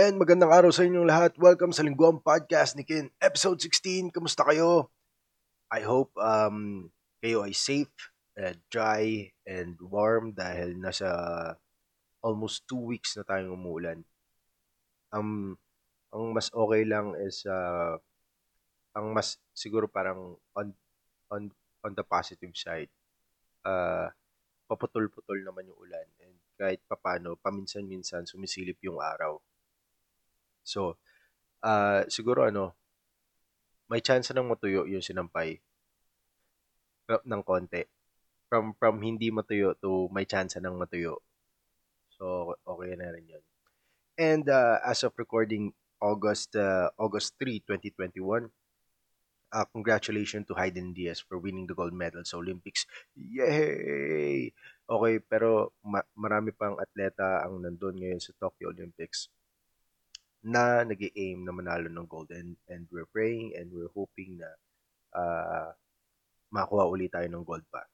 And magandang araw sa inyong lahat. Welcome sa Lingguang Podcast ni Kin. Episode 16. Kamusta kayo? I hope um, kayo ay safe, and dry, and warm dahil nasa almost two weeks na tayong umuulan. Um, ang mas okay lang is uh, ang mas siguro parang on on on the positive side. Uh, paputol-putol naman yung ulan and kahit papano paminsan-minsan sumisilip yung araw. So, uh, siguro ano, may chance nang matuyo yung sinampay ng konti. From from hindi matuyo to may chance nang matuyo. So, okay na rin yun. And uh, as of recording August uh, August 3, 2021, uh, congratulations to Hayden Diaz for winning the gold medal sa Olympics. Yay! Okay, pero ma- marami pang atleta ang nandun ngayon sa Tokyo Olympics na nag aim na manalo ng gold and, and we're praying and we're hoping na uh, makuha ulit tayo ng gold pa.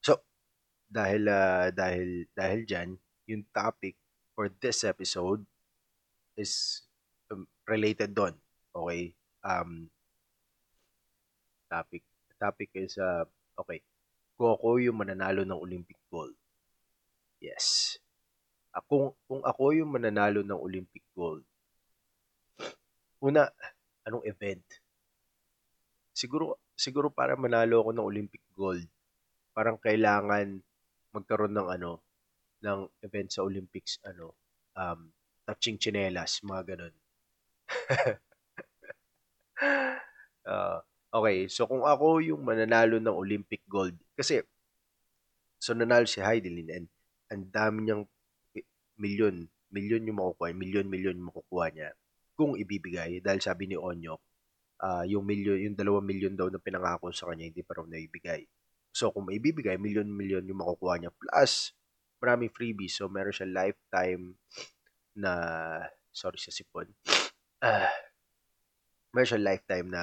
So, dahil uh, dahil dahil diyan, yung topic for this episode is um, related doon. Okay? Um, topic. topic is, uh, okay, ako yung mananalo ng Olympic gold. Yes. Kung, kung ako yung mananalo ng Olympic gold, una, anong event? Siguro, siguro para manalo ako ng Olympic gold, parang kailangan magkaroon ng ano, ng event sa Olympics, ano, um, touching chinelas, mga ganun. uh, Okay, so kung ako yung mananalo ng Olympic gold, kasi so nanalo si Heidelin and ang dami niyang milyon, milyon yung makukuha, milyon, milyon yung makukuha niya kung ibibigay dahil sabi ni Onyok, uh, yung milyon, yung dalawang milyon daw na pinangako sa kanya, hindi pa raw naibigay. So kung maibibigay, milyon yung makukuha niya plus maraming freebies. So meron siya lifetime na sorry sa sipon. Uh, meron siya lifetime na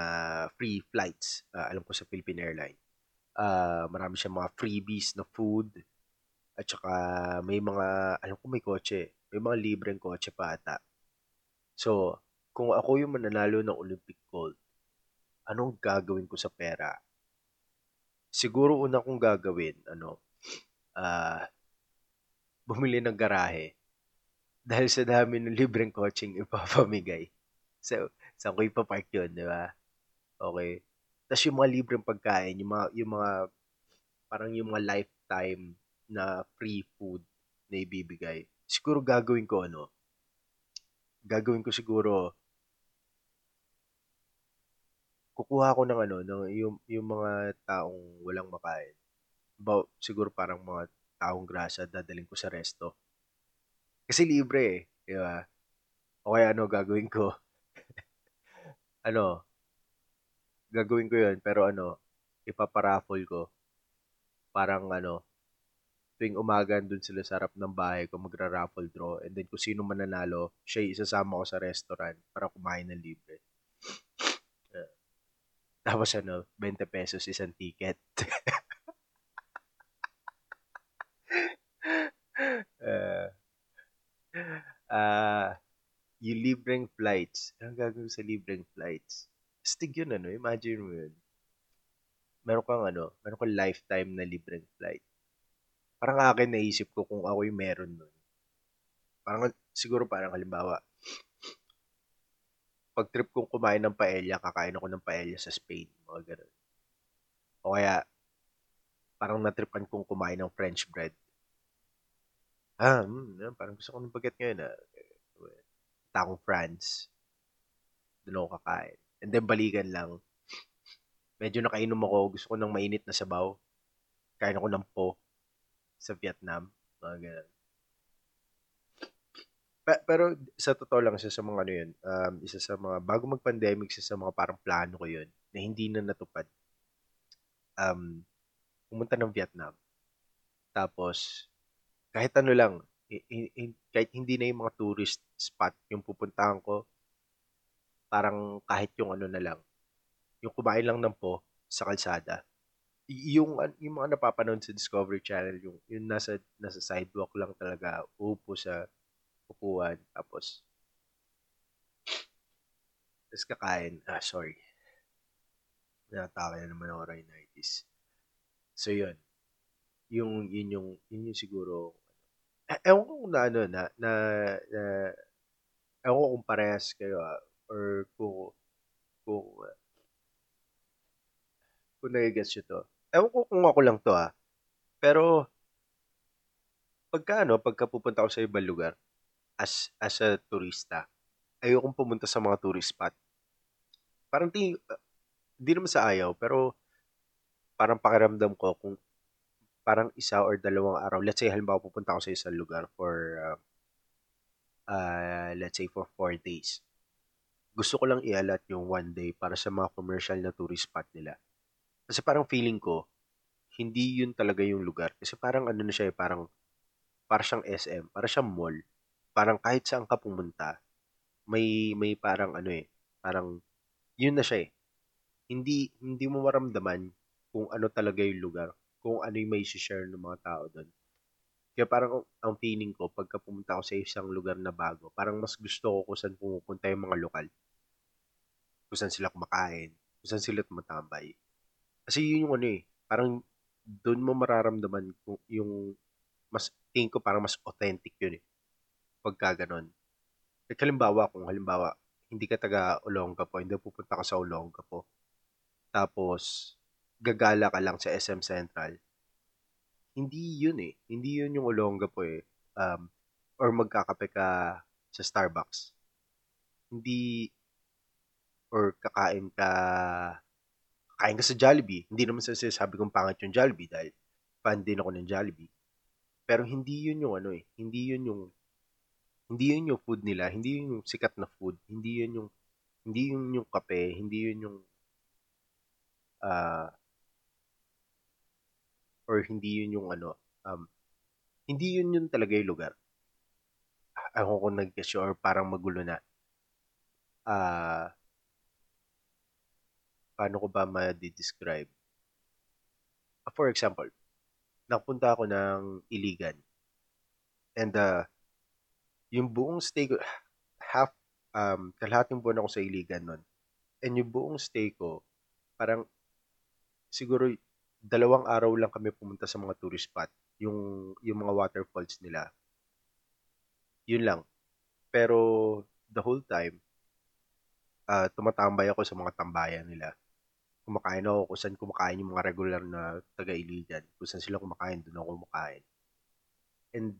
free flights. Uh, alam ko sa Philippine Airlines. Uh, marami siya mga freebies na food. At saka may mga, alam ko may kotse. May mga libreng kotse pa ata. So, kung ako yung mananalo ng Olympic gold, anong gagawin ko sa pera? Siguro una kong gagawin, ano, uh, bumili ng garahe. Dahil sa dami ng libreng coaching ipapamigay. So, Saan ko ipapark yun, di ba? Okay. Tapos yung mga libreng pagkain, yung mga, yung mga, parang yung mga lifetime na free food na ibibigay. Siguro gagawin ko ano, gagawin ko siguro, kukuha ko ng ano, ng, yung, yung mga taong walang makain. About, siguro parang mga taong grasa, dadaling ko sa resto. Kasi libre eh, di ba? O kaya ano gagawin ko, ano, gagawin ko yun, pero ano, ipaparaffle ko. Parang ano, tuwing umaga dun sila sa harap ng bahay ko, magra-raffle draw. And then kung sino mananalo, siya isasama ko sa restaurant para kumain ng libre. Tapos ano, 20 pesos isang ticket. uh, uh, yung libreng flights. Anong gagawin sa libreng flights? Stig yun, ano? Imagine mo yun. Meron kang, ano, meron kang lifetime na libreng flight. Parang akin naisip ko kung ako yung meron nun. Parang, siguro parang halimbawa, pag trip kong kumain ng paella, kakain ako ng paella sa Spain. Mga ganun. O kaya, parang natripan kong kumain ng French bread. Ah, hmm, parang gusto ko ng baget ngayon ah taong France. Doon ako kakain. And then balikan lang. Medyo nakainom ako. Gusto ko ng mainit na sabaw. Kain ako ng po sa Vietnam. Mga ganun. Pero sa totoo lang, isa sa mga ano yun, um, isa sa mga, bago mag-pandemic, isa sa mga parang plano ko yun, na hindi na natupad. Um, pumunta ng Vietnam. Tapos, kahit ano lang, kahit hindi na yung mga tourist spot yung pupuntahan ko, parang kahit yung ano na lang, yung kumain lang ng po sa kalsada. Yung, yung mga napapanood sa Discovery Channel, yung, yung nasa, nasa sidewalk lang talaga, upo sa upuan, tapos Tapos kakain. Ah, sorry. Natake na naman ako rhinitis. So, yun. Yung, yun yung, yun yung siguro, eh, ewan ko kung na, ano, na, na, na, ewan ko kung parehas kayo, ah, or kung, kung, kung nagigets nyo to. Ewan ko kung ako lang to, ah. Pero, pagka, ano, pagka pupunta ako sa ibang lugar, as, as a turista, ayokong pumunta sa mga tourist spot. Parang tingin, hindi naman sa ayaw, pero parang pakiramdam ko kung parang isa or dalawang araw, let's say halimbawa pupunta ako sa isang lugar for, uh, uh, let's say for four days. Gusto ko lang ialat yung one day para sa mga commercial na tourist spot nila. Kasi parang feeling ko, hindi yun talaga yung lugar. Kasi parang ano na siya, eh, parang, para siyang SM, para siyang mall. Parang kahit saan ka pumunta, may, may parang ano eh, parang, yun na siya eh hindi hindi mo maramdaman kung ano talaga yung lugar, kung ano yung may share ng mga tao doon. Kaya parang ang feeling ko, pagka pumunta ako sa isang lugar na bago, parang mas gusto ko kung saan pumupunta yung mga lokal. Kung saan sila kumakain, kung saan sila tumatambay. Kasi yun yung ano eh, parang doon mo mararamdaman kung yung mas tingin ko parang mas authentic yun eh. Pagka ganon. Like halimbawa, kung halimbawa, hindi ka taga Olongapo, hindi pupunta ka sa Olongapo, tapos gagala ka lang sa SM Central, hindi yun eh. Hindi yun yung Olonga po eh. Um, or magkakape ka sa Starbucks. Hindi or kakain ka kakain ka sa Jollibee. Hindi naman sa sabi kong pangit yung Jollibee dahil fan din ako ng Jollibee. Pero hindi yun yung ano eh. Hindi yun yung hindi yun yung food nila. Hindi yun yung sikat na food. Hindi yun yung hindi yun yung kape. Hindi yun yung uh, or hindi yun yung ano, um, hindi yun yun talaga yung lugar. Ako kung nag or parang magulo na. Uh, paano ko ba ma-describe? For example, napunta ako ng Iligan. And uh, yung buong stay ko, half, um, kalahating buwan ako sa Iligan nun. And yung buong stay ko, parang siguro dalawang araw lang kami pumunta sa mga tourist spot, yung yung mga waterfalls nila. Yun lang. Pero the whole time uh, tumatambay ako sa mga tambayan nila. Kumakain ako kung saan kumakain yung mga regular na taga-Iligan. Kung saan sila kumakain, doon ako kumakain. And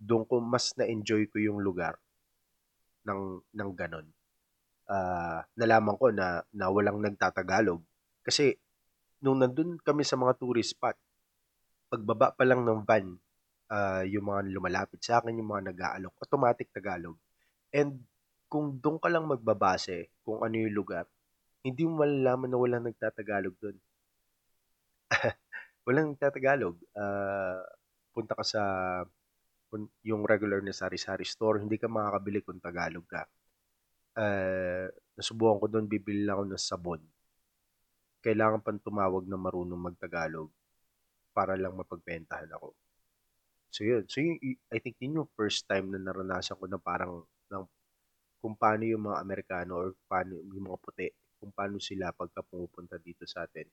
doon ko mas na-enjoy ko yung lugar ng ng ganon. Uh, nalaman ko na na walang nagtatagalog kasi nung nandun kami sa mga tourist spot, pagbaba pa lang ng van, uh, yung mga lumalapit sa akin, yung mga nag-aalok, automatic Tagalog. And kung doon ka lang magbabase kung ano yung lugar, hindi mo malalaman na walang nagtatagalog doon. walang nagtatagalog. Uh, punta ka sa yung regular na sari-sari store, hindi ka makakabili kung Tagalog ka. Uh, nasubukan ko doon, bibili lang ako ng sabon kailangan pang tumawag na marunong magtagalog para lang mapagbentahan ako. So yun. So yun, I think yun yung first time na naranasan ko na parang ng, kung paano yung mga Amerikano or paano yung mga puti, kung paano sila pagka pumupunta dito sa atin.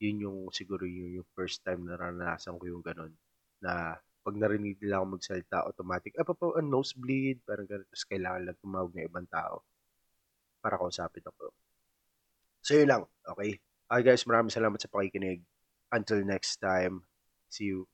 Yun yung siguro yun yung first time na naranasan ko yung ganun. Na pag narinig nila ako magsalita, automatic, ah, pa po, a nosebleed, parang ganun. Tapos kailangan lang tumawag ng ibang tao para kausapin ako. So yun lang. Okay? Okay guys, maraming salamat sa pakikinig. Until next time, see you.